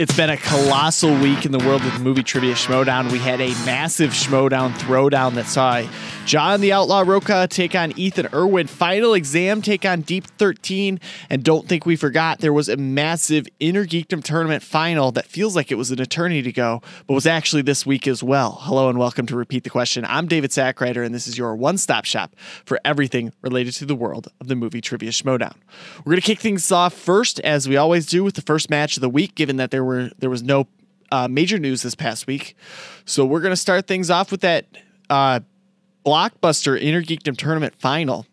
It's been a colossal week in the world of movie trivia Schmoedown. We had a massive Schmoedown throwdown that saw John the Outlaw Rocha take on Ethan Irwin, Final Exam take on Deep 13, and don't think we forgot there was a massive Inner Geekdom tournament final that feels like it was an eternity ago, but was actually this week as well. Hello and welcome to Repeat the Question. I'm David Sackrider, and this is your one-stop shop for everything related to the world of the movie trivia Schmoedown. We're going to kick things off first, as we always do, with the first match of the week, given that there were there was no uh, major news this past week. So we're going to start things off with that uh, blockbuster Inner Geekdom tournament final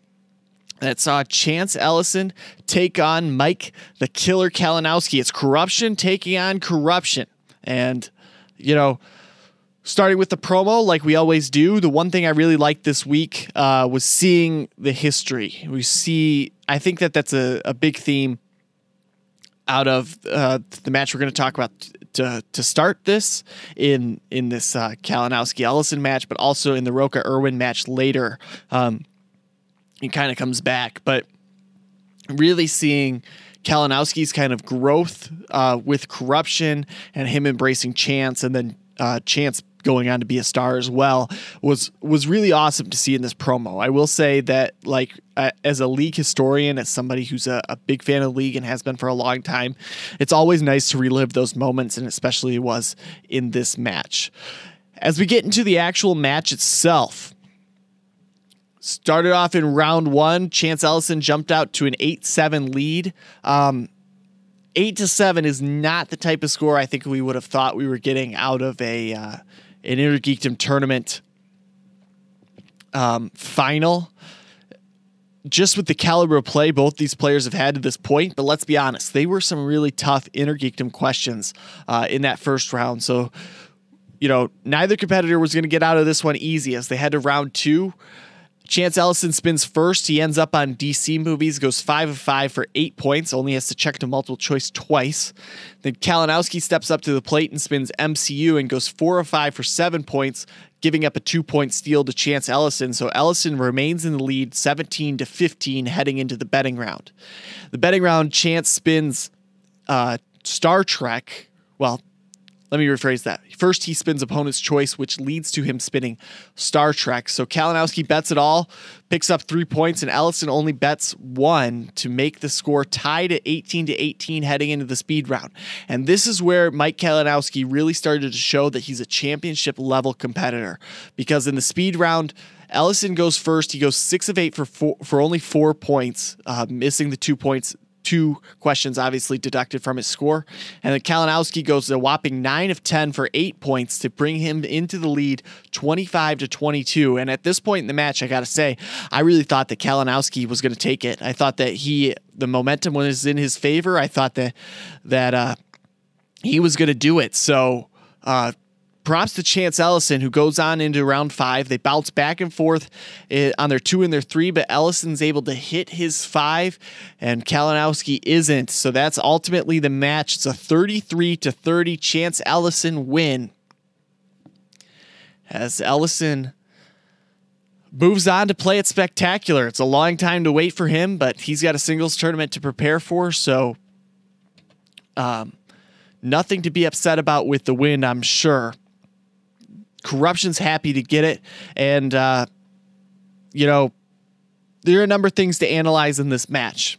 that saw Chance Ellison take on Mike the Killer Kalinowski. It's corruption taking on corruption. And, you know, starting with the promo, like we always do, the one thing I really liked this week uh, was seeing the history. We see, I think that that's a, a big theme out of uh, the match we're going to talk about to to start this in in this uh, Kalinowski Ellison match, but also in the Rocha Irwin match later. Um, he kind of comes back, but really seeing Kalinowski's kind of growth uh, with corruption and him embracing Chance, and then uh, Chance going on to be a star as well was was really awesome to see in this promo. I will say that like uh, as a league historian, as somebody who's a, a, big fan of the league and has been for a long time, it's always nice to relive those moments, and especially was in this match. As we get into the actual match itself. Started off in round one. Chance Ellison jumped out to an 8 7 lead. Um, eight to seven is not the type of score I think we would have thought we were getting out of a uh, an Inner Geekdom tournament um, final. Just with the caliber of play both these players have had to this point, but let's be honest, they were some really tough Inner Geekdom questions uh, in that first round. So, you know, neither competitor was going to get out of this one easy as they had to round two. Chance Ellison spins first. He ends up on DC movies, goes five of five for eight points, only has to check to multiple choice twice. Then Kalinowski steps up to the plate and spins MCU and goes four of five for seven points, giving up a two point steal to Chance Ellison. So Ellison remains in the lead 17 to 15 heading into the betting round. The betting round, Chance spins uh, Star Trek. Well, let me rephrase that. First, he spins opponent's choice, which leads to him spinning Star Trek. So Kalinowski bets it all, picks up three points, and Ellison only bets one to make the score tied at 18 to 18 heading into the speed round. And this is where Mike Kalinowski really started to show that he's a championship level competitor because in the speed round, Ellison goes first. He goes six of eight for four, for only four points, uh, missing the two points two questions obviously deducted from his score. And then Kalinowski goes a whopping 9 of 10 for 8 points to bring him into the lead 25 to 22. And at this point in the match, I got to say, I really thought that Kalinowski was going to take it. I thought that he the momentum was in his favor. I thought that that uh he was going to do it. So, uh props to Chance Ellison, who goes on into round five. They bounce back and forth eh, on their two and their three, but Ellison's able to hit his five, and Kalinowski isn't. So that's ultimately the match. It's a 33 to 30 Chance Ellison win. As Ellison moves on to play it spectacular. It's a long time to wait for him, but he's got a singles tournament to prepare for, so um, nothing to be upset about with the win, I'm sure. Corruption's happy to get it. And, uh, you know, there are a number of things to analyze in this match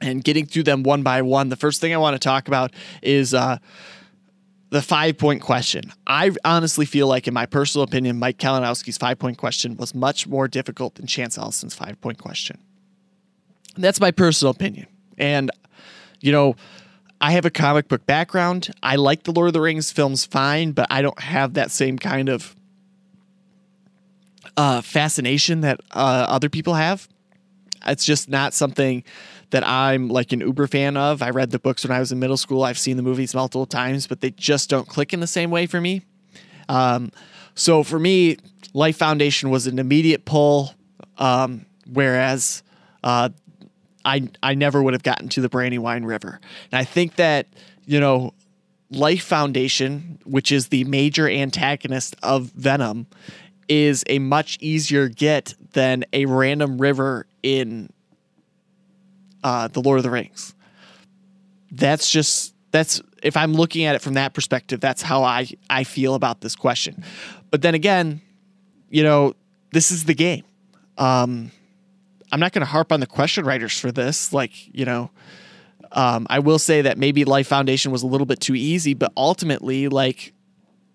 and getting through them one by one. The first thing I want to talk about is uh, the five point question. I honestly feel like, in my personal opinion, Mike Kalinowski's five point question was much more difficult than Chance Ellison's five point question. That's my personal opinion. And, you know, I have a comic book background. I like the Lord of the Rings films fine, but I don't have that same kind of uh, fascination that uh, other people have. It's just not something that I'm like an uber fan of. I read the books when I was in middle school. I've seen the movies multiple times, but they just don't click in the same way for me. Um, so for me, Life Foundation was an immediate pull, um, whereas uh, I I never would have gotten to the Brandywine River. And I think that, you know, Life Foundation, which is the major antagonist of Venom, is a much easier get than a random river in uh, the Lord of the Rings. That's just that's if I'm looking at it from that perspective, that's how I I feel about this question. But then again, you know, this is the game. Um, I'm not going to harp on the question writers for this. Like, you know, um, I will say that maybe Life Foundation was a little bit too easy, but ultimately, like,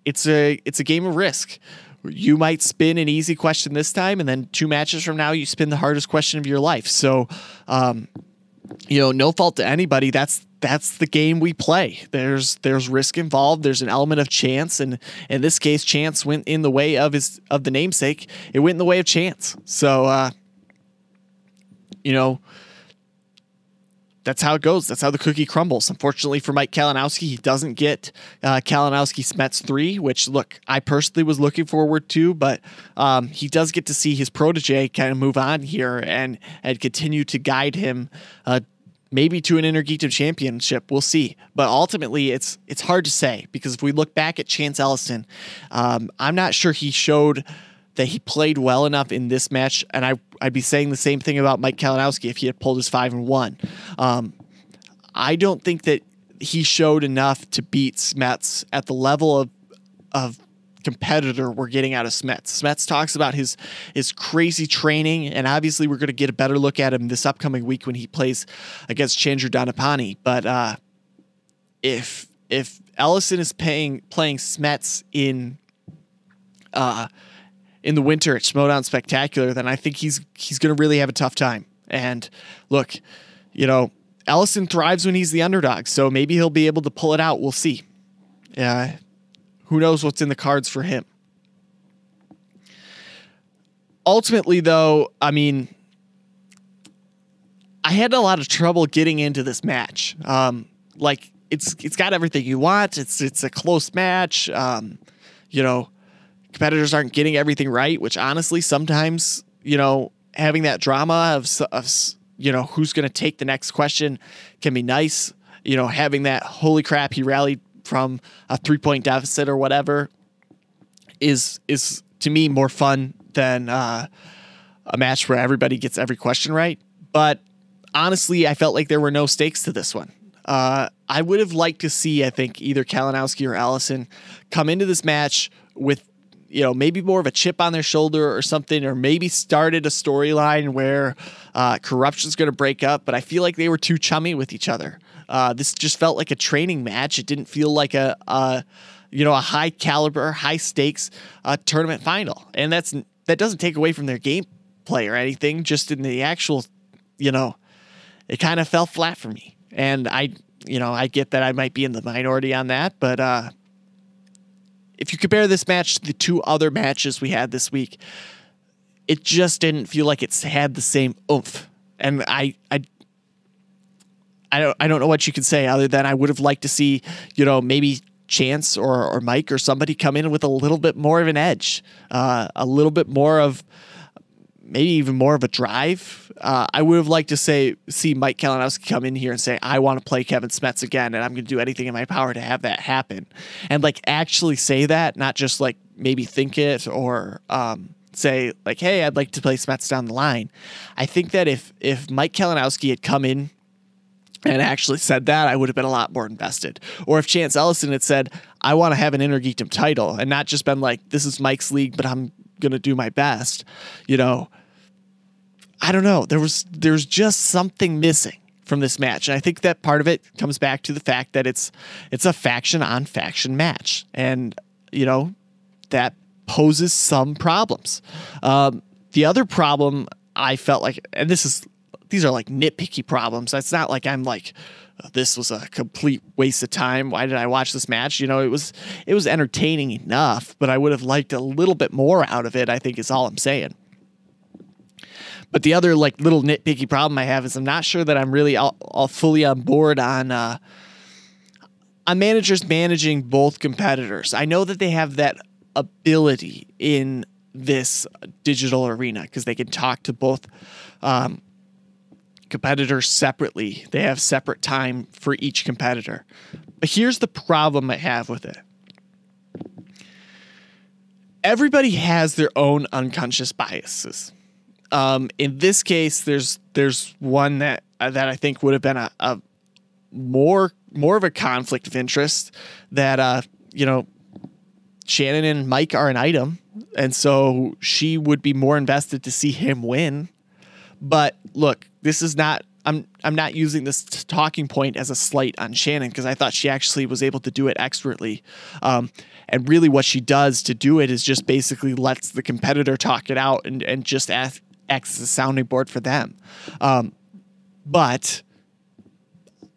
it's a it's a game of risk. You might spin an easy question this time, and then two matches from now, you spin the hardest question of your life. So, um, you know, no fault to anybody. That's that's the game we play. There's there's risk involved. There's an element of chance, and in this case, chance went in the way of his of the namesake. It went in the way of chance. So, uh, you know, that's how it goes. That's how the cookie crumbles. Unfortunately for Mike Kalinowski, he doesn't get uh, Kalinowski Smets three, which look I personally was looking forward to, but um, he does get to see his protege kind of move on here and and continue to guide him. Uh, maybe to an Inner Geekdom championship. We'll see. But ultimately, it's it's hard to say because if we look back at Chance Ellison, um, I'm not sure he showed that he played well enough in this match. And I I'd be saying the same thing about Mike Kalinowski if he had pulled his five and one. Um, I don't think that he showed enough to beat Smets at the level of of competitor we're getting out of Smets. Smets talks about his his crazy training, and obviously we're going to get a better look at him this upcoming week when he plays against Chandra Dhanapani. But uh, if if Ellison is paying playing Smets in uh, in the winter at Schmoedown Spectacular, then I think he's he's going to really have a tough time. And look, you know, Ellison thrives when he's the underdog, so maybe he'll be able to pull it out. We'll see. Yeah, who knows what's in the cards for him? Ultimately, though, I mean, I had a lot of trouble getting into this match. Um, like it's it's got everything you want. It's it's a close match. Um, you know, competitors aren't getting everything right, which honestly sometimes you know having that drama of, of you know who's going to take the next question can be nice. You know, having that holy crap he rallied from a three point deficit or whatever is is to me more fun than uh, a match where everybody gets every question right. But honestly, I felt like there were no stakes to this one. Uh, I would have liked to see, I think, either Kalinowski or Ellison come into this match with, you know, maybe more of a chip on their shoulder or something, or maybe started a storyline where uh, corruption's going to break up. But I feel like they were too chummy with each other. Uh, this just felt like a training match. It didn't feel like a, a you know, a high caliber, high stakes uh, tournament final, and that's that doesn't take away from their gameplay or anything. Just in the actual, you know, it kind of fell flat for me, and I, you know, I get that I might be in the minority on that, but uh, if you compare this match to the two other matches we had this week, it just didn't feel like it's had the same oomph, and I, I I don't I don't know what you can say other than I would have liked to see, you know, maybe Chance or, or Mike or somebody come in with a little bit more of an edge, uh, a little bit more of maybe even more of a drive. Uh, I would have liked to say see Mike Kalinowski come in here and say I want to play Kevin Smets again, and I'm going to do anything in my power to have that happen, and like actually say that, not just like maybe think it or um, say like, hey, I'd like to play Smets down the line. I think that if if Mike Kalinowski had come in and actually said that, I would have been a lot more invested. Or if Chance Ellison had said, I want to have an Inner Geekdom title and not just been like, this is Mike's league, but I'm going to do my best, you know, I don't know. There was, there's just something missing from this match. And I think that part of it comes back to the fact that it's, it's a faction on faction match. And, you know, that poses some problems. Um, the other problem I felt like, and this is these are like nitpicky problems. It's not like I'm like this was a complete waste of time. Why did I watch this match? You know, it was it was entertaining enough, but I would have liked a little bit more out of it. I think is all I'm saying. But the other like little nitpicky problem I have is I'm not sure that I'm really all, all fully on board on uh, on managers managing both competitors. I know that they have that ability in this digital arena because they can talk to both um, competitors separately. They have separate time for each competitor. But here's the problem I have with it. Everybody has their own unconscious biases. Um, in this case, there's there's one that that I think would have been a, a more more of a conflict of interest that uh, you know Shannon and Mike are an item, and so she would be more invested to see him win. But look, this is not. I'm I'm not using this talking point as a slight on Shannon because I thought she actually was able to do it expertly. Um, and really, what she does to do it is just basically lets the competitor talk it out and and just ask, acts as a sounding board for them. Um, but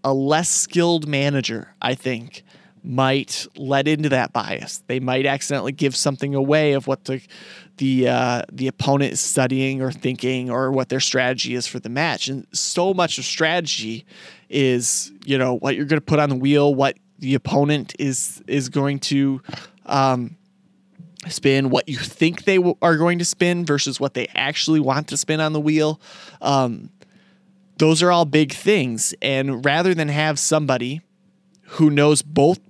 a less skilled manager, I think, might let into that bias. They might accidentally give something away of what the the uh, the opponent is studying or thinking or what their strategy is for the match. And so much of strategy is you know what you're going to put on the wheel, what the opponent is is going to um, spin, what you think they w- are going to spin versus what they actually want to spin on the wheel. Um, those are all big things. And rather than have somebody who knows both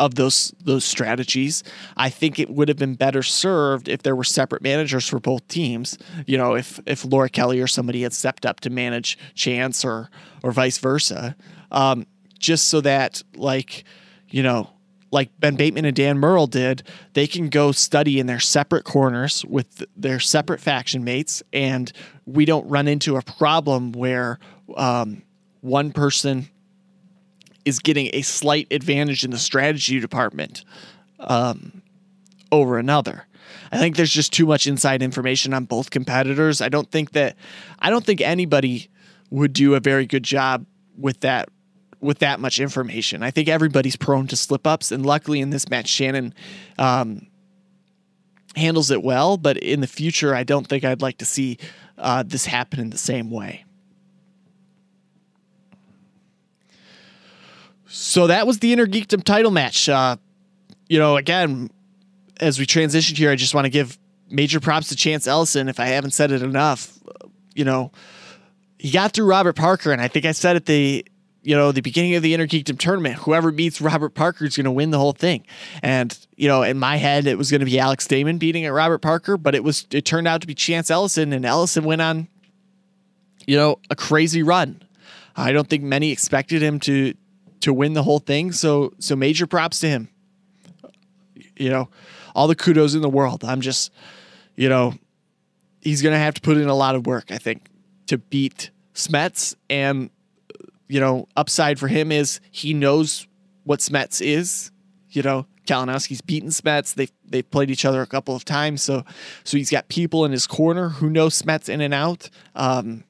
of those those strategies, I think it would have been better served if there were separate managers for both teams. You know, if if Laura Kelly or somebody had stepped up to manage Chance or or vice versa, um, just so that like you know like Ben Bateman and Dan Murrell did, they can go study in their separate corners with their separate faction mates, and we don't run into a problem where um, one person is getting a slight advantage in the strategy department um, over another. I think there's just too much inside information on both competitors. I don't think that I don't think anybody would do a very good job with that with that much information. I think everybody's prone to slip ups, and luckily in this match, Shannon um, handles it well. But in the future, I don't think I'd like to see uh, this happen in the same way. So that was the Inner Geekdom title match. Uh, you know, again, as we transition here, I just want to give major props to Chance Ellison. If I haven't said it enough, you know, he got through Robert Parker, and I think I said at the you know, the beginning of the Inner Geekdom tournament, whoever beats Robert Parker is going to win the whole thing. And, you know, in my head, it was going to be Alex Damon beating at Robert Parker, but it was, it turned out to be Chance Ellison, and Ellison went on, you know, a crazy run. I don't think many expected him to, to win the whole thing. So, so major props to him. You know, all the kudos in the world. I'm just, you know, he's to have to put in a lot of work, I think, to beat Smets and you know, upside for him is he knows what Smets is. You know, Kalinowski's beaten Smets. They've they've played each other a couple of times, so so he's got people in his corner who know Smets in and out. Um,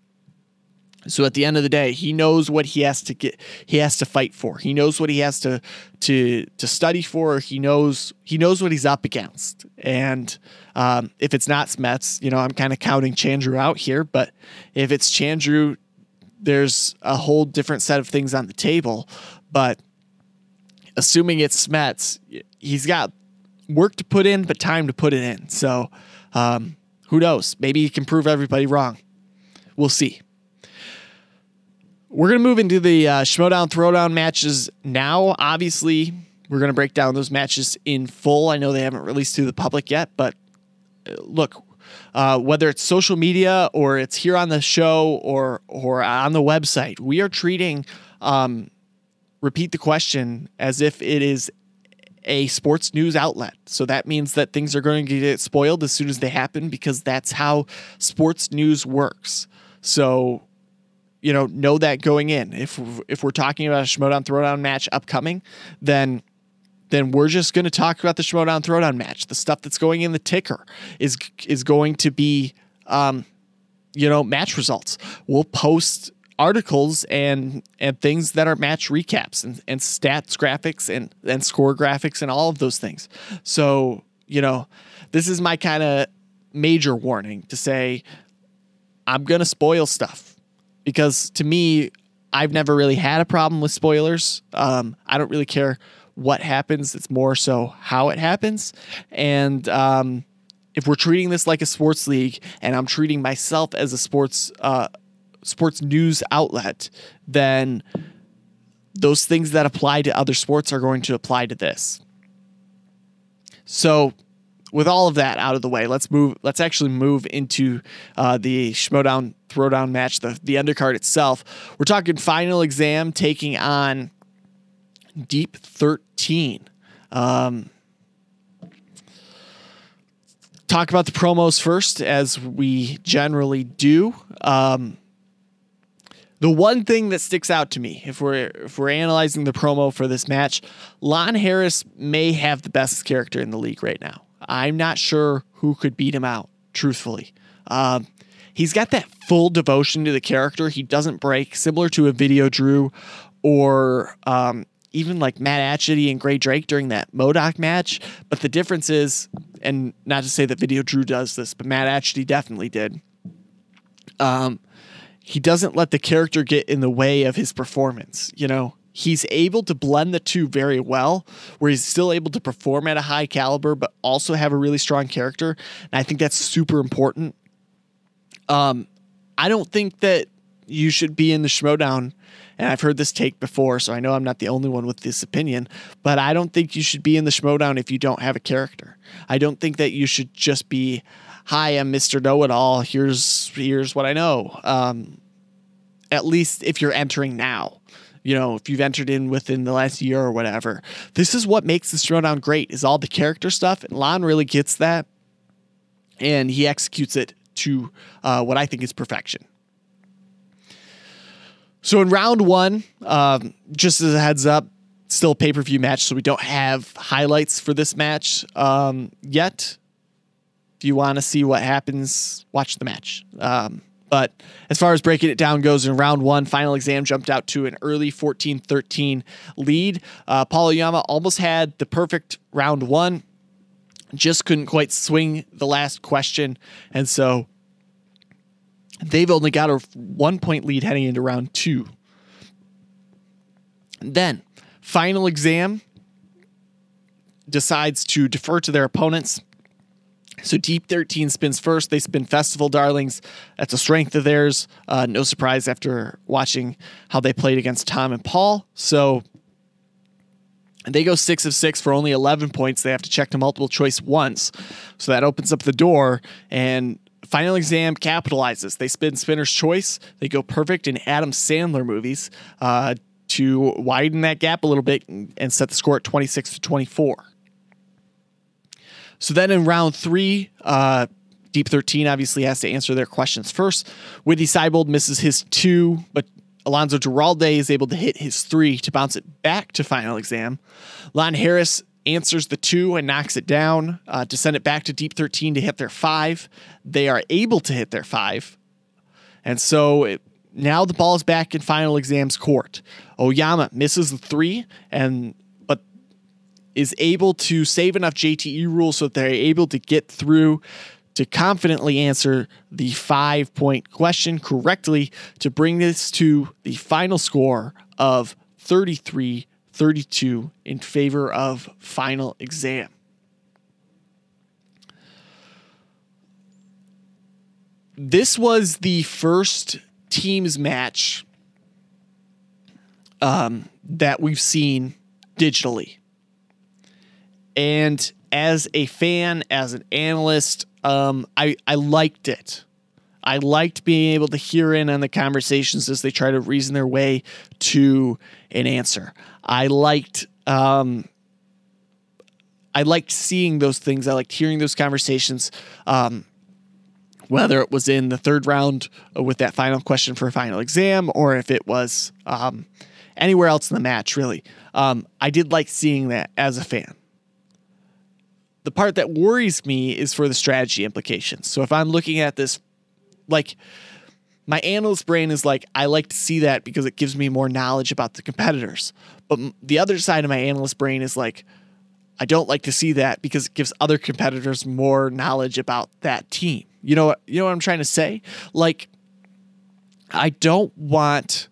so at the end of the day, he knows what he has to get. He has to fight for. He knows what he has to to to study for. He knows he knows what he's up against. And um, if it's not Smets, you know, I'm kind of counting Chandru out here. But if it's Chandru there's a whole different set of things on the table. But assuming it's Smets, he's got work to put in, but time to put it in. So um, who knows? Maybe he can prove everybody wrong. We'll see. We're going to move into the uh, Schmoedown Throwdown matches now. Obviously, we're going to break down those matches in full. I know they haven't released to the public yet, but uh, look, uh, whether it's social media or it's here on the show or or on the website. We are treating um, repeat the question as if it is a sports news outlet. So that means that things are going to get spoiled as soon as they happen because that's how sports news works. So you know, know that going in. If if we're talking about a Schmoedown Throwdown match upcoming, then then we're just going to talk about the Schmoedown Throwdown match. The stuff that's going in the ticker is is going to be, um, you know, match results. We'll post articles and and things that are match recaps and, and stats graphics and and score graphics and all of those things. So you know, this is my kind of major warning to say I'm gonna spoil stuff because to me I've never really had a problem with spoilers. Um, I don't really care what happens. It's more so how it happens. And um, if we're treating this like a sports league, and I'm treating myself as a sports uh, sports news outlet, then those things that apply to other sports are going to apply to this. So, with all of that out of the way, let's move. Let's actually move into uh, the Schmoedown Throwdown match, the the undercard itself. We're talking final exam taking on Deep Thirteen. Um, talk about the promos first, as we generally do. Um, the one thing that sticks out to me, if we're if we're analyzing the promo for this match, Lon Harris may have the best character in the league right now. I'm not sure who could beat him out, truthfully. Um, he's got that full devotion to the character. He doesn't break, similar to a Video Drew or um, even like Matt Atchity and Gray Drake during that MODOK match. But the difference is, and not to say that Video Drew does this, but Matt Atchity definitely did. Um, he doesn't let the character get in the way of his performance. You know, he's able to blend the two very well, where he's still able to perform at a high caliber, but also have a really strong character. And I think that's super important. Um, I don't think that you should be in the Schmoedown. And I've heard this take before, so I know I'm not the only one with this opinion, but I don't think you should be in the Schmoedown if you don't have a character. I don't think that you should just be, hi, I'm Mr. Know It All. Here's here's what I know. Um, at least if you're entering now. You know, if you've entered in within the last year or whatever. This is what makes this Schmoedown great is all the character stuff. And Lon really gets that. And he executes it to uh, what I think is perfection. So in round one, um, just as a heads up, still a pay per view match, so we don't have highlights for this match um, yet. If you want to see what happens, watch the match. Um, but as far as breaking it down goes, in round one, final exam jumped out to an early 14 13 lead. Uh, Oyama almost had the perfect round one, just couldn't quite swing the last question. And so they've only got a one point lead heading into round two. Then, final exam decides to defer to their opponents so Deep 13 spins first. They spin Festival Darlings. That's a strength of theirs. Uh, no surprise after watching how they played against Tom and Paul. So they go six of six for only 11 points. They have to check to multiple choice once. So that opens up the door. And Final Exam capitalizes. They spin Spinner's Choice. They go perfect in Adam Sandler movies uh, to widen that gap a little bit and set the score at 26 to 24. So then in round three, uh, Deep 13 obviously has to answer their questions first. Witney Seibold misses his two, but Alonso Duralde is able to hit his three to bounce it back to final exam. Lon Harris answers the two and knocks it down uh, to send it back to Deep 13 to hit their five. They are able to hit their five. And so it, now the ball is back in final exams court. Oyama misses the three, and is able to save enough JTE rules so that they're able to get through to confidently answer the five point question correctly to bring this to the final score of 33 32 in favor of final exam. This was the first teams match um, that we've seen digitally. And as a fan, as an analyst, um, I, I liked it. I liked being able to hear in on the conversations as they try to reason their way to an answer. I liked um, I liked seeing those things. I liked hearing those conversations. Um, whether it was in the third round with that final question for a final exam, or if it was um, anywhere else in the match, really, um, I did like seeing that as a fan the part that worries me is for the strategy implications. So if I'm looking at this, like my analyst brain is like, I like to see that because it gives me more knowledge about the competitors. But the other side of my analyst brain is like, I don't like to see that because it gives other competitors more knowledge about that team. You know what? You know what I'm trying to say? Like, I don't want.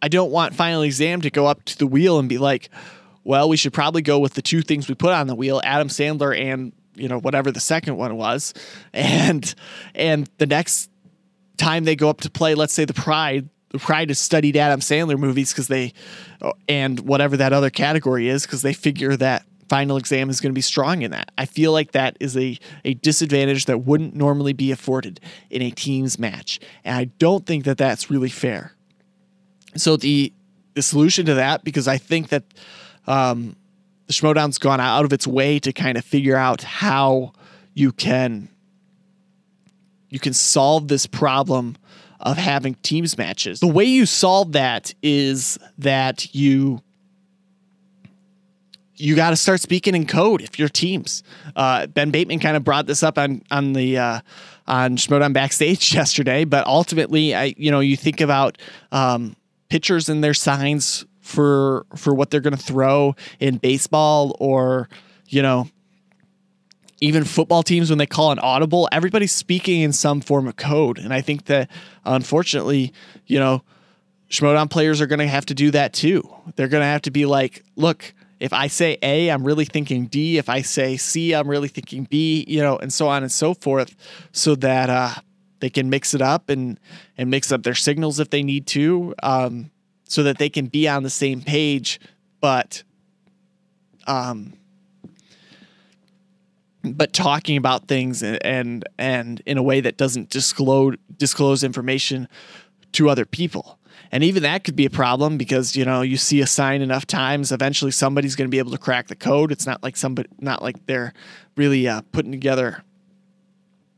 I don't want final exam to go up to the wheel and be like, well, we should probably go with the two things we put on the wheel, Adam Sandler and you know whatever the second one was, and and the next time they go up to play, let's say the Pride, the Pride has studied Adam Sandler movies because they, and whatever that other category is, because they figure that final exam is going to be strong in that. I feel like that is a, a disadvantage that wouldn't normally be afforded in a team's match. And I don't think that that's really fair. So the the solution to that, because I think that um, the Schmoedown's gone out of its way to kind of figure out how you can you can solve this problem of having teams matches. The way you solve that is that you you got to start speaking in code if you're teams. Uh, ben Bateman kind of brought this up on on the uh, on Schmoedown backstage yesterday, but ultimately, I you know you think about um, pitchers and their signs for for what they're going to throw in baseball or you know even football teams when they call an audible everybody's speaking in some form of code. And i think that unfortunately you know schmoedown players are going to have to do that too. They're going to have to be like look if i say a i'm really thinking d. If i say c i'm really thinking b you know and so on and so forth so that uh, they can mix it up and and mix up their signals if they need to. Um, so that they can be on the same page, but um, but talking about things and, and in a way that doesn't disclose disclose information to other people. And even that could be a problem because you know you see a sign enough times, eventually somebody's going to be able to crack the code. It's not like somebody, not like they're really uh, putting together,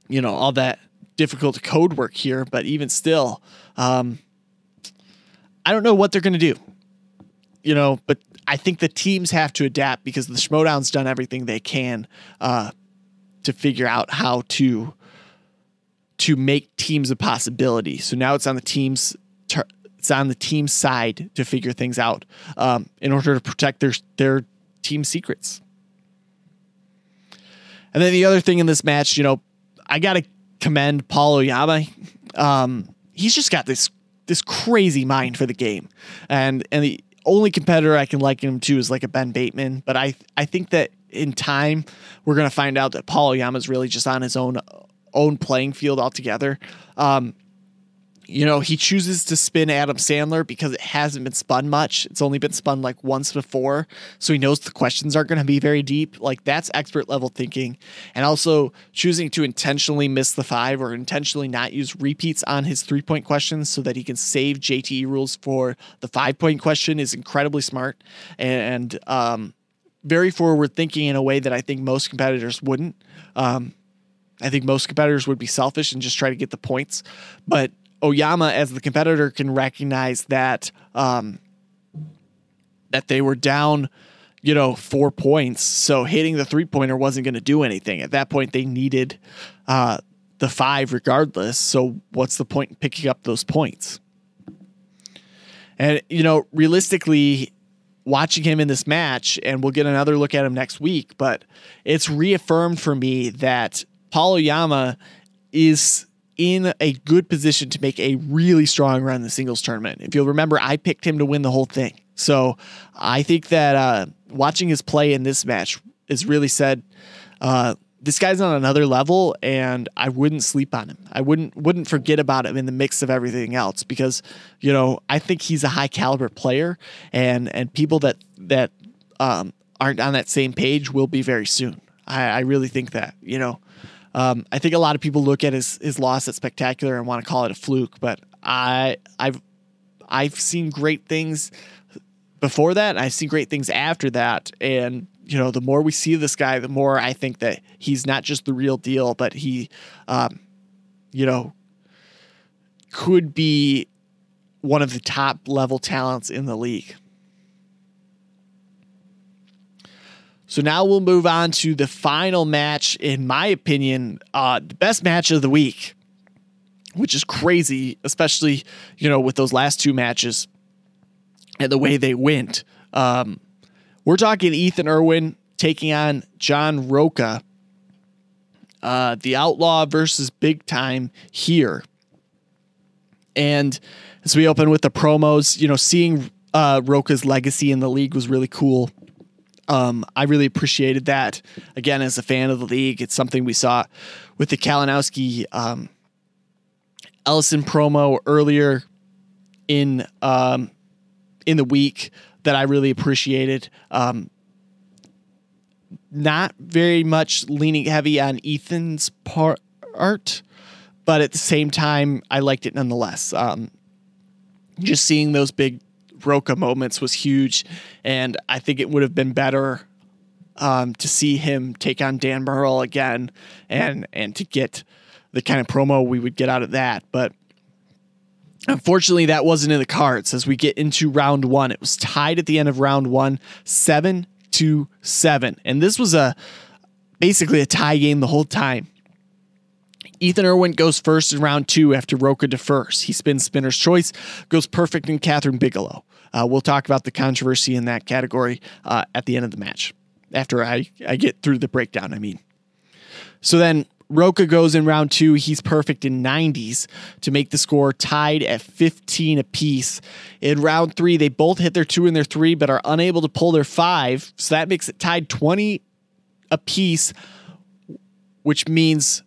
you know, all that difficult code work here. But even still, um, I don't know what they're going to do. You know, but I think the teams have to adapt because the Schmoedown's done everything they can uh, to figure out how to to make teams a possibility. So now it's on the teams it's on the team side to figure things out um, in order to protect their their team secrets. And then the other thing in this match, you know, I got to commend Paul Oyama. Um, he's just got this this crazy mind for the game, and and the only competitor I can liken him to is like a Ben Bateman. But I I think that in time we're gonna find out that Paul Oyama is really just on his own own playing field altogether. Um, you know, he chooses to spin Adam Sandler because it hasn't been spun much. It's only been spun like once before. So he knows the questions aren't going to be very deep. Like that's expert level thinking. And also choosing to intentionally miss the five or intentionally not use repeats on his three point questions so that he can save JTE rules for the five point question is incredibly smart and um, very forward thinking in a way that I think most competitors wouldn't. Um, I think most competitors would be selfish and just try to get the points. But Oyama as the competitor can recognize that um, that they were down, you know, four points. So hitting the three pointer wasn't going to do anything. At that point, they needed uh, the five regardless. So what's the point in picking up those points? And you know, realistically, watching him in this match, and we'll get another look at him next week, but it's reaffirmed for me that Paul Oyama is in a good position to make a really strong run in the singles tournament. If you'll remember, I picked him to win the whole thing. So I think that uh, watching his play in this match is really said uh, this guy's on another level, and I wouldn't sleep on him. I wouldn't wouldn't forget about him in the mix of everything else because you know I think he's a high caliber player, and and people that that um, aren't on that same page will be very soon. I, I really think that you know um, I think a lot of people look at his his loss at Spectacular and want to call it a fluke, but I I've I've seen great things before that. I've seen great things after that, and you know, the more we see this guy, the more I think that he's not just the real deal, but he, um, you know, could be one of the top level talents in the league. So now we'll move on to the final match, in my opinion, uh, the best match of the week, which is crazy, especially, you know, with those last two matches and the way they went. Um, we're talking Ethan Irwin taking on John Rocha, uh, the Outlaw versus Big Time here. And as we open with the promos, you know, seeing uh, Rocha's legacy in the league was really cool. Um, I really appreciated that. Again, as a fan of the league, it's something we saw with the Kalinowski um, Ellison promo earlier in um, in the week that I really appreciated. Um, not very much leaning heavy on Ethan's part, but at the same time, I liked it nonetheless. Um, just seeing those big Rocha moments was huge, and I think it would have been better um, to see him take on Dan Murrell again, and and to get the kind of promo we would get out of that. But unfortunately, that wasn't in the cards. As we get into round one, it was tied at the end of round one, seven to seven, and this was a basically a tie game the whole time. Ethan Irwin goes first in round two after Rocha defers. He spins spinner's choice, goes perfect in Kathryn Bigelow. Uh, we'll talk about the controversy in that category uh, at the end of the match after I, I get through the breakdown, I mean. So then Rocha goes in round two. He's perfect in 90s to make the score tied at 15 apiece. In round three, they both hit their two and their three, but are unable to pull their five. So that makes it tied 20 apiece, which means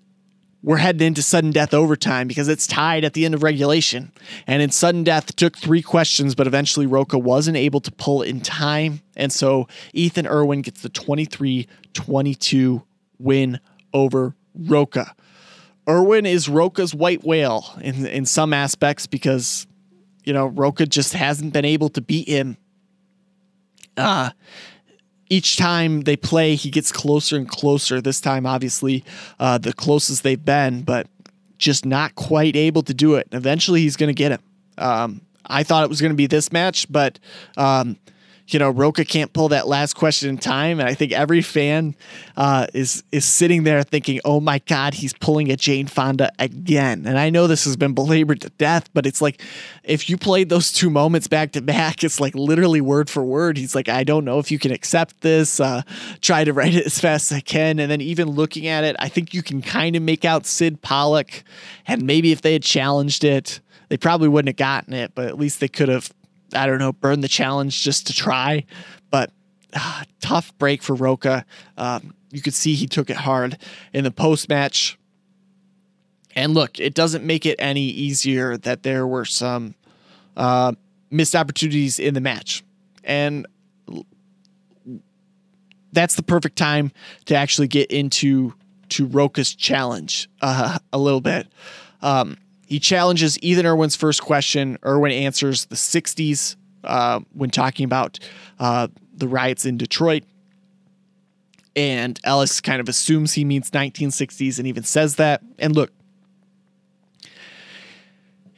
we're heading into sudden death overtime because it's tied at the end of regulation. And in sudden death, took three questions, but eventually Rocha wasn't able to pull in time. And so Ethan Irwin gets the 23 22 win over Rocha. Irwin is Rocha's white whale in, in some aspects because, you know, Rocha just hasn't been able to beat him. Uh, each time they play, he gets closer and closer. This time, obviously, uh, the closest they've been, but just not quite able to do it. Eventually, he's going to get him. Um, I thought it was going to be this match, but um, you know, Rocha can't pull that last question in time. And I think every fan uh, is is sitting there thinking, oh my God, he's pulling a Jane Fonda again. And I know this has been belabored to death, but it's like if you played those two moments back to back, it's like literally word for word. He's like, I don't know if you can accept this. Uh, try to write it as fast as I can. And then even looking at it, I think you can kind of make out Sid Pollack. And maybe if they had challenged it, they probably wouldn't have gotten it, but at least they could have I don't know, burn the challenge just to try. But uh, tough break for Rocha. Um, you could see he took it hard in the post match. And look, it doesn't make it any easier that there were some uh, missed opportunities in the match. And that's the perfect time to actually get into to Rocha's challenge uh, a little bit. Um, he challenges Ethan Irwin's first question. Irwin answers the 60s uh, when talking about uh, the riots in Detroit. And Ellis kind of assumes he means 1960s and even says that. And look,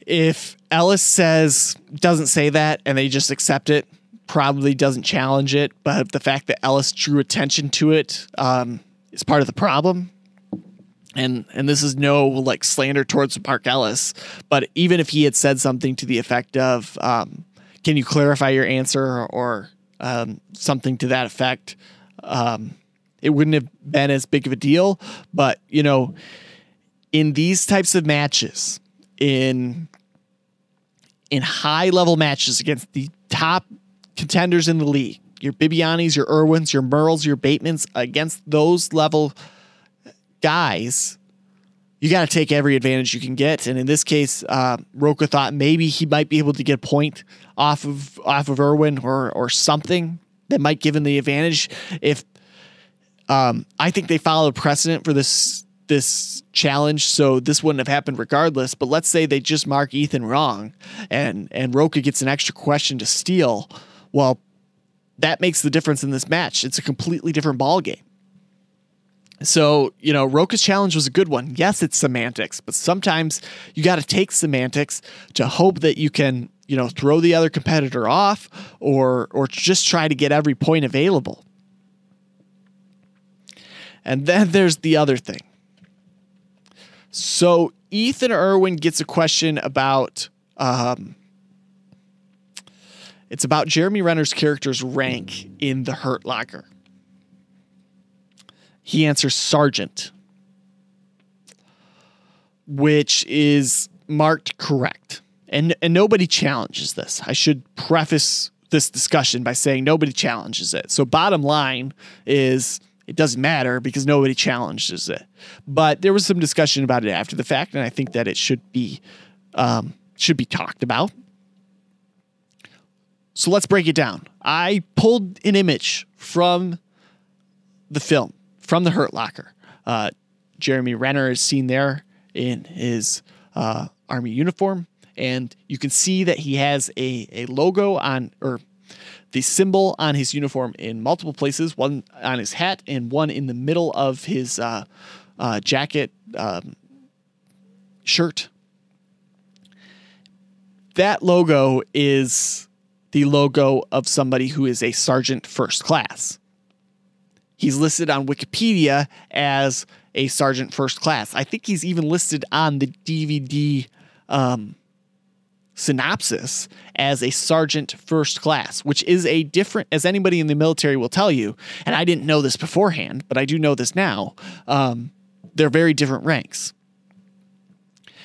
if Ellis says, doesn't say that, and they just accept it, probably doesn't challenge it. But the fact that Ellis drew attention to it um, is part of the problem and and this is no like slander towards Mark Ellis, but even if he had said something to the effect of, um, "Can you clarify your answer?" or um, something to that effect, um, it wouldn't have been as big of a deal. But you know, in these types of matches, in in high level matches against the top contenders in the league, your Bibianis, your Irwins, your Murrells, your Batemans, against those level guys, you got to take every advantage you can get. And in this case, uh, Rocha thought maybe he might be able to get a point off of off of Irwin or or something that might give him the advantage. If um, I think they followed precedent for this this challenge, so this wouldn't have happened regardless. But let's say they just mark Ethan wrong, and and Rocha gets an extra question to steal. Well, that makes the difference in this match. It's a completely different ball game. So, you know, Rocha's challenge was a good one. Yes, it's semantics, but sometimes you got to take semantics to hope that you can, you know, throw the other competitor off or or just try to get every point available. And then there's the other thing. So, Ethan Irwin gets a question about um, it's about Jeremy Renner's character's rank in the Hurt Locker. He answers sergeant, which is marked correct. And, and nobody challenges this. I should preface this discussion by saying nobody challenges it. So, bottom line is it doesn't matter because nobody challenges it. But there was some discussion about it after the fact, and I think that it should be um, should be talked about. So let's break it down. I pulled an image from the film from the Hurt Locker. Uh, Jeremy Renner is seen there in his uh, army uniform, and you can see that he has a, a logo on or the symbol on his uniform in multiple places one on his hat and one in the middle of his uh, uh, jacket um, shirt. That logo is the logo of somebody who is a sergeant first class. He's listed on Wikipedia as a sergeant first class. I think he's even listed on the DVD um, synopsis as a sergeant first class, which is a different, as anybody in the military will tell you, and I didn't know this beforehand, but I do know this now. Um, they're very different ranks.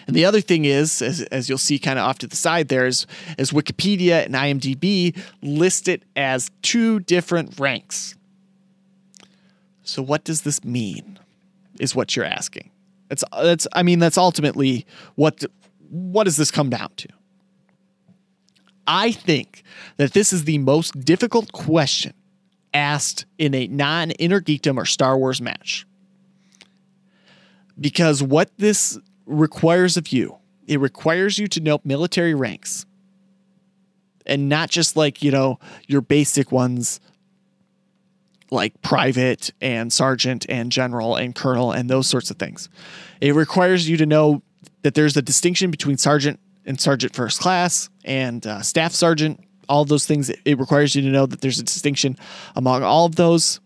And the other thing is, as, as you'll see kind of off to the side there, is, is Wikipedia and IMDb list it as two different ranks. So what does this mean? Is what you're asking. It's that's I mean that's ultimately what what does this come down to? I think that this is the most difficult question asked in a non Inner Geekdom or Star Wars match. Because what this requires of you, it requires you to know military ranks. And not just like, you know, your basic ones like private and sergeant and general and colonel and those sorts of things. It requires you to know that there's a distinction between sergeant and sergeant first class and uh, staff sergeant. All those things. It requires you to know that there's a distinction among all of those.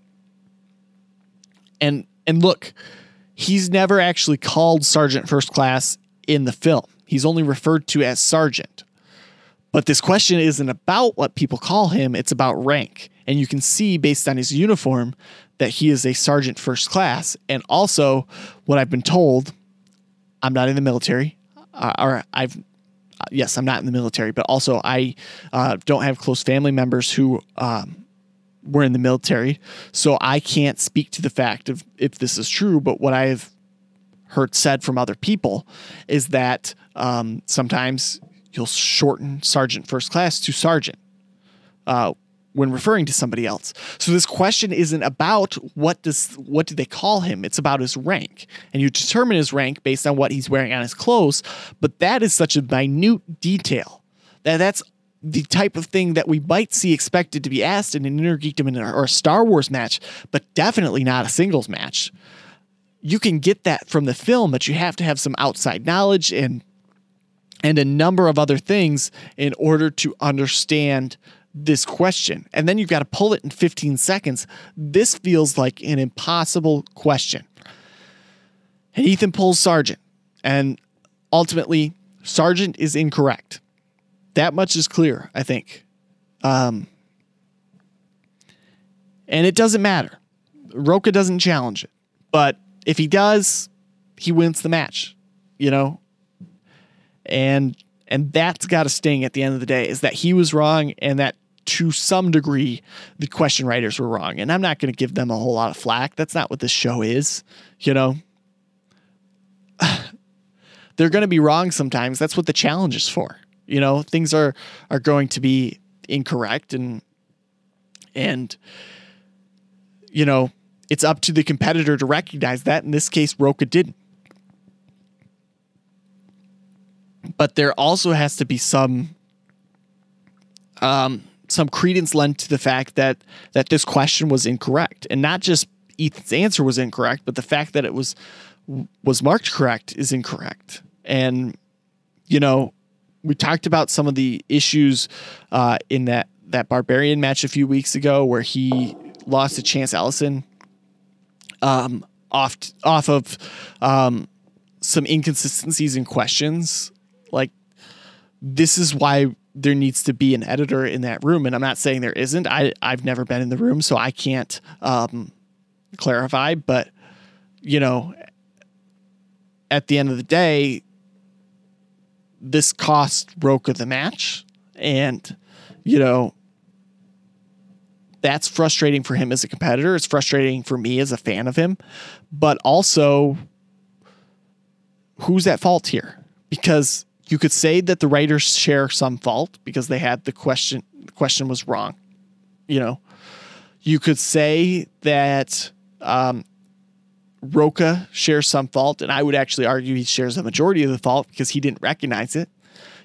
And and look, he's never actually called sergeant first class in the film. He's only referred to as sergeant. But this question isn't about what people call him, it's about rank. And you can see based on his uniform that he is a sergeant first class. And also, what I've been told, I'm not in the military, uh, or I've yes, I'm not in the military, but also I uh, don't have close family members who um, were in the military, so I can't speak to the fact of if this is true. But what I've heard said from other people is that um, sometimes you'll shorten sergeant first class to sergeant. Uh, when referring to somebody else. So this question isn't about what does what do they call him? It's about his rank. And you determine his rank based on what he's wearing on his clothes, but that is such a minute detail. That that's the type of thing that we might see expected to be asked in an Inner Geekdom or a Star Wars match, but definitely not a singles match. You can get that from the film, but you have to have some outside knowledge and and a number of other things in order to understand this question. And then you've got to pull it in 15 seconds. This feels like an impossible question. And Ethan pulls Sergeant. And ultimately, Sergeant is incorrect. That much is clear, I think. Um, and it doesn't matter. Rocha doesn't challenge it. But if he does, he wins the match, you know? And and that's got to sting at the end of the day is that he was wrong and that to some degree the question writers were wrong. And I'm not going to give them a whole lot of flack. That's not what this show is, you know. They're going to be wrong sometimes. That's what the challenge is for. You know, things are are going to be incorrect and and you know, it's up to the competitor to recognize that. In this case, Rocha didn't. but there also has to be some um, some credence lent to the fact that that this question was incorrect, and not just Ethan's answer was incorrect, but the fact that it was was marked correct is incorrect. And you know, we talked about some of the issues uh, in that that barbarian match a few weeks ago where he lost to Chance Ellison um, off off of um, some inconsistencies in questions like this is why there needs to be an editor in that room. And I'm not saying there isn't. I I've never been in the room, so I can't um, clarify. But you know, at the end of the day, this cost Rocha the match, and you know. That's frustrating for him as a competitor. It's frustrating for me as a fan of him. But also, who's at fault here? Because you could say that the writers share some fault because they had the question the question was wrong. You know, you could say that Um, Rocha shares some fault, and I would actually argue he shares a majority of the fault because he didn't recognize it.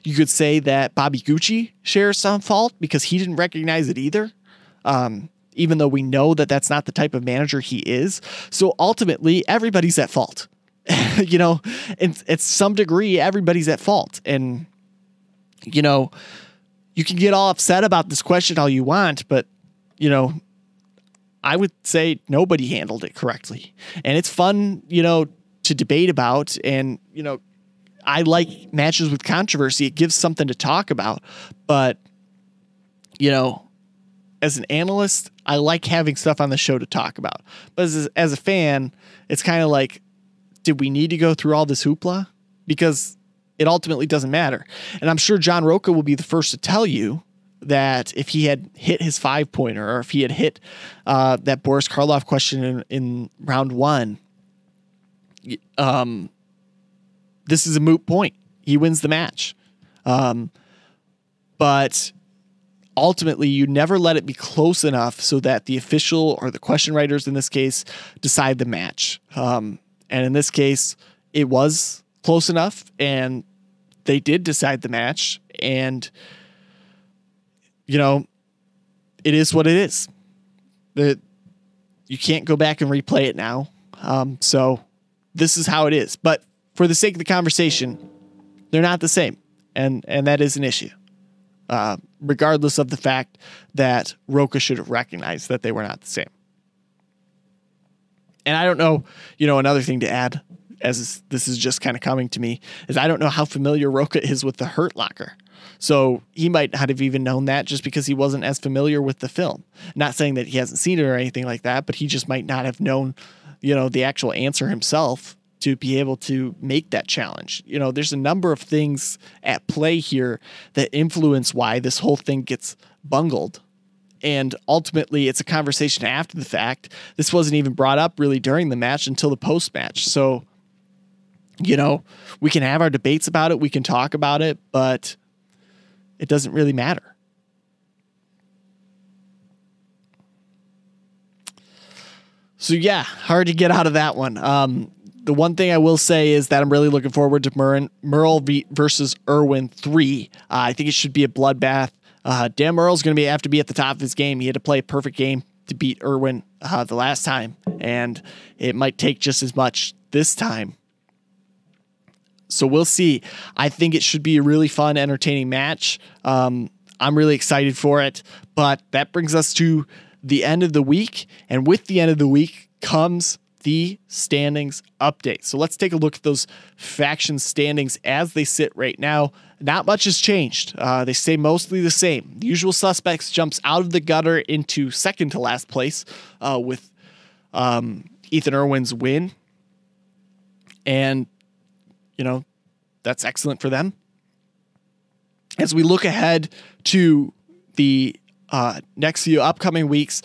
You could say that Bobby Gucci shares some fault because he didn't recognize it either. Um, even though we know that that's not the type of manager he is. So ultimately, everybody's at fault. you know, and at some degree, everybody's at fault. And, you know, you can get all upset about this question all you want, but, you know, I would say nobody handled it correctly. And it's fun, you know, to debate about. And, you know, I like matches with controversy. It gives something to talk about. But, you know, as an analyst, I like having stuff on the show to talk about. But as, as a fan, it's kind of like, did we need to go through all this hoopla? Because it ultimately doesn't matter. And I'm sure John Rocha will be the first to tell you that if he had hit his five pointer or if he had hit uh, that Boris Karloff question in, in round one, um, this is a moot point. He wins the match. Um, but ultimately, you never let it be close enough so that the official or the question writers in this case decide the match. Um, and in this case, it was close enough, and they did decide the match. And you know, it is what it is. You can't go back and replay it now. Um, so this is how it is. But for the sake of the conversation, they're not the same, and and that is an issue. Uh, regardless of the fact that Rocha should have recognized that they were not the same. And I don't know, you know, another thing to add, as this is just kind of coming to me, is I don't know how familiar Rocha is with the Hurt Locker. So he might not have even known that just because he wasn't as familiar with the film. Not saying that he hasn't seen it or anything like that, but he just might not have known, you know, the actual answer himself to be able to make that challenge. You know, there's a number of things at play here that influence why this whole thing gets bungled. And ultimately, it's a conversation after the fact. This wasn't even brought up really during the match until the post match. So, you know, we can have our debates about it, we can talk about it, but it doesn't really matter. So yeah, hard to get out of that one. Um, the one thing I will say is that I'm really looking forward to Murrell versus Irwin three. Uh, I think it should be a bloodbath. Uh, Dan Murrell's going to be have to be at the top of his game. He had to play a perfect game to beat Irwin uh, the last time, and it might take just as much this time. So we'll see. I think it should be a really fun, entertaining match. Um, I'm really excited for it. But that brings us to the end of the week. And with the end of the week comes the standings update. So let's take a look at those faction standings as they sit right now. Not much has changed. Uh, they stay mostly the same. The usual suspects jumps out of the gutter into second to last place uh, with um, Ethan Irwin's win. And you know, that's excellent for them. As we look ahead to the uh, next few upcoming weeks,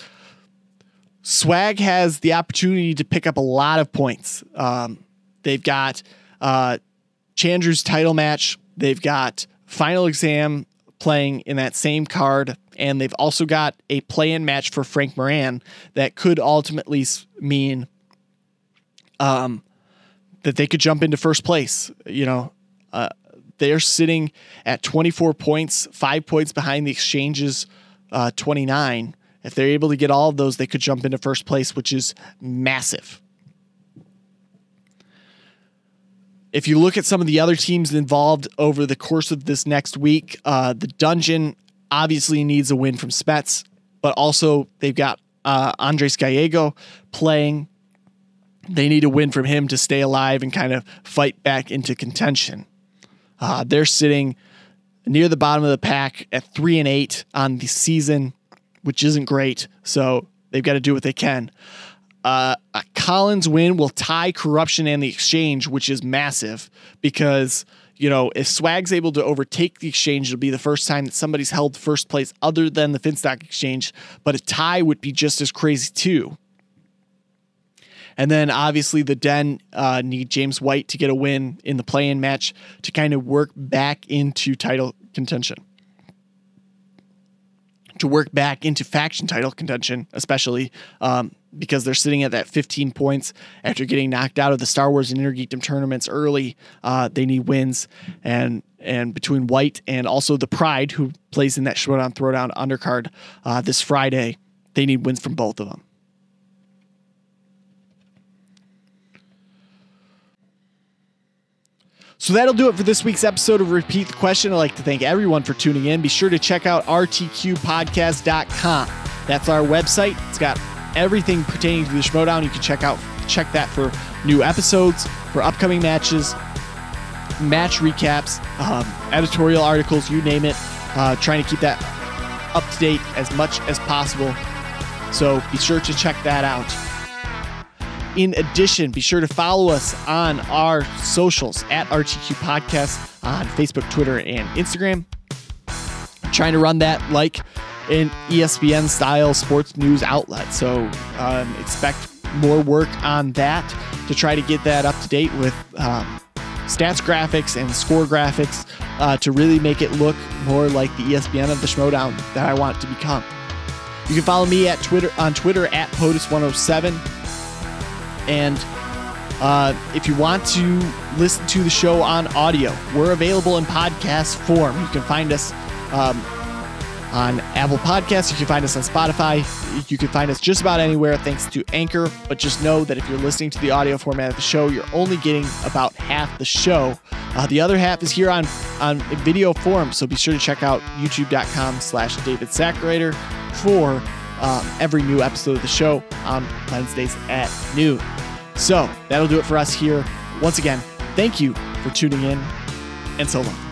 Swag has the opportunity to pick up a lot of points. Um, they've got uh, title match. They've got final exam playing in that same card. And they've also got a play in match for Frank Moran that could ultimately mean um, that they could jump into first place. You know, uh, they're sitting at 24 points, five points behind the exchanges, uh, 29. If they're able to get all of those, they could jump into first place, which is massive. If you look at some of the other teams involved over the course of this next week, uh, the Dungeon obviously needs a win from Spets, but also they've got uh, Andres Gallego playing they need a win from him to stay alive and kind of fight back into contention. Uh, they're sitting near the bottom of the pack at three and eight on the season, which isn't great. So they've got to do what they can. Uh, a Collins win will tie corruption and the exchange, which is massive because you know if Swag's able to overtake the exchange, it'll be the first time that somebody's held first place other than the Finstock exchange. But a tie would be just as crazy too. And then obviously the Den uh, need James White to get a win in the play-in match to kind of work back into title contention. To work back into faction title contention, especially um, because they're sitting at that 15 points after getting knocked out of the Star Wars and Inner Geekdom tournaments early. Uh, they need wins, and and between White and also the Pride, who plays in that Schmoedown Throwdown undercard uh, this Friday, they need wins from both of them. So that'll do it for this week's episode of Repeat the Question. I'd like to thank everyone for tuning in. Be sure to check out rtqpodcast.com. That's our website. It's got everything pertaining to the Schmoedown. You can check out check that for new episodes, for upcoming matches, match recaps, um, editorial articles, you name it. Uh, trying to keep that up to date as much as possible. So be sure to check that out. In addition, be sure to follow us on our socials at RTQ Podcast on Facebook, Twitter, and Instagram. I'm trying to run that like an ESPN style sports news outlet. So um, expect more work on that to try to get that up to date with um, stats graphics and score graphics uh, to really make it look more like the ESPN of the Schmoedown that I want it to become. You can follow me at Twitter on Twitter at POTUS107. And uh, if you want to listen to the show on audio, we're available in podcast form. You can find us um, on Apple Podcasts. You can find us on Spotify. You can find us just about anywhere thanks to Anchor. But just know that if you're listening to the audio format of the show, you're only getting about half the show. Uh, the other half is here on on video form. So be sure to check out youtube.com slash David Sackrider for um, every new episode of the show on Wednesdays at noon. So that'll do it for us here. Once again, thank you for tuning in, and so long.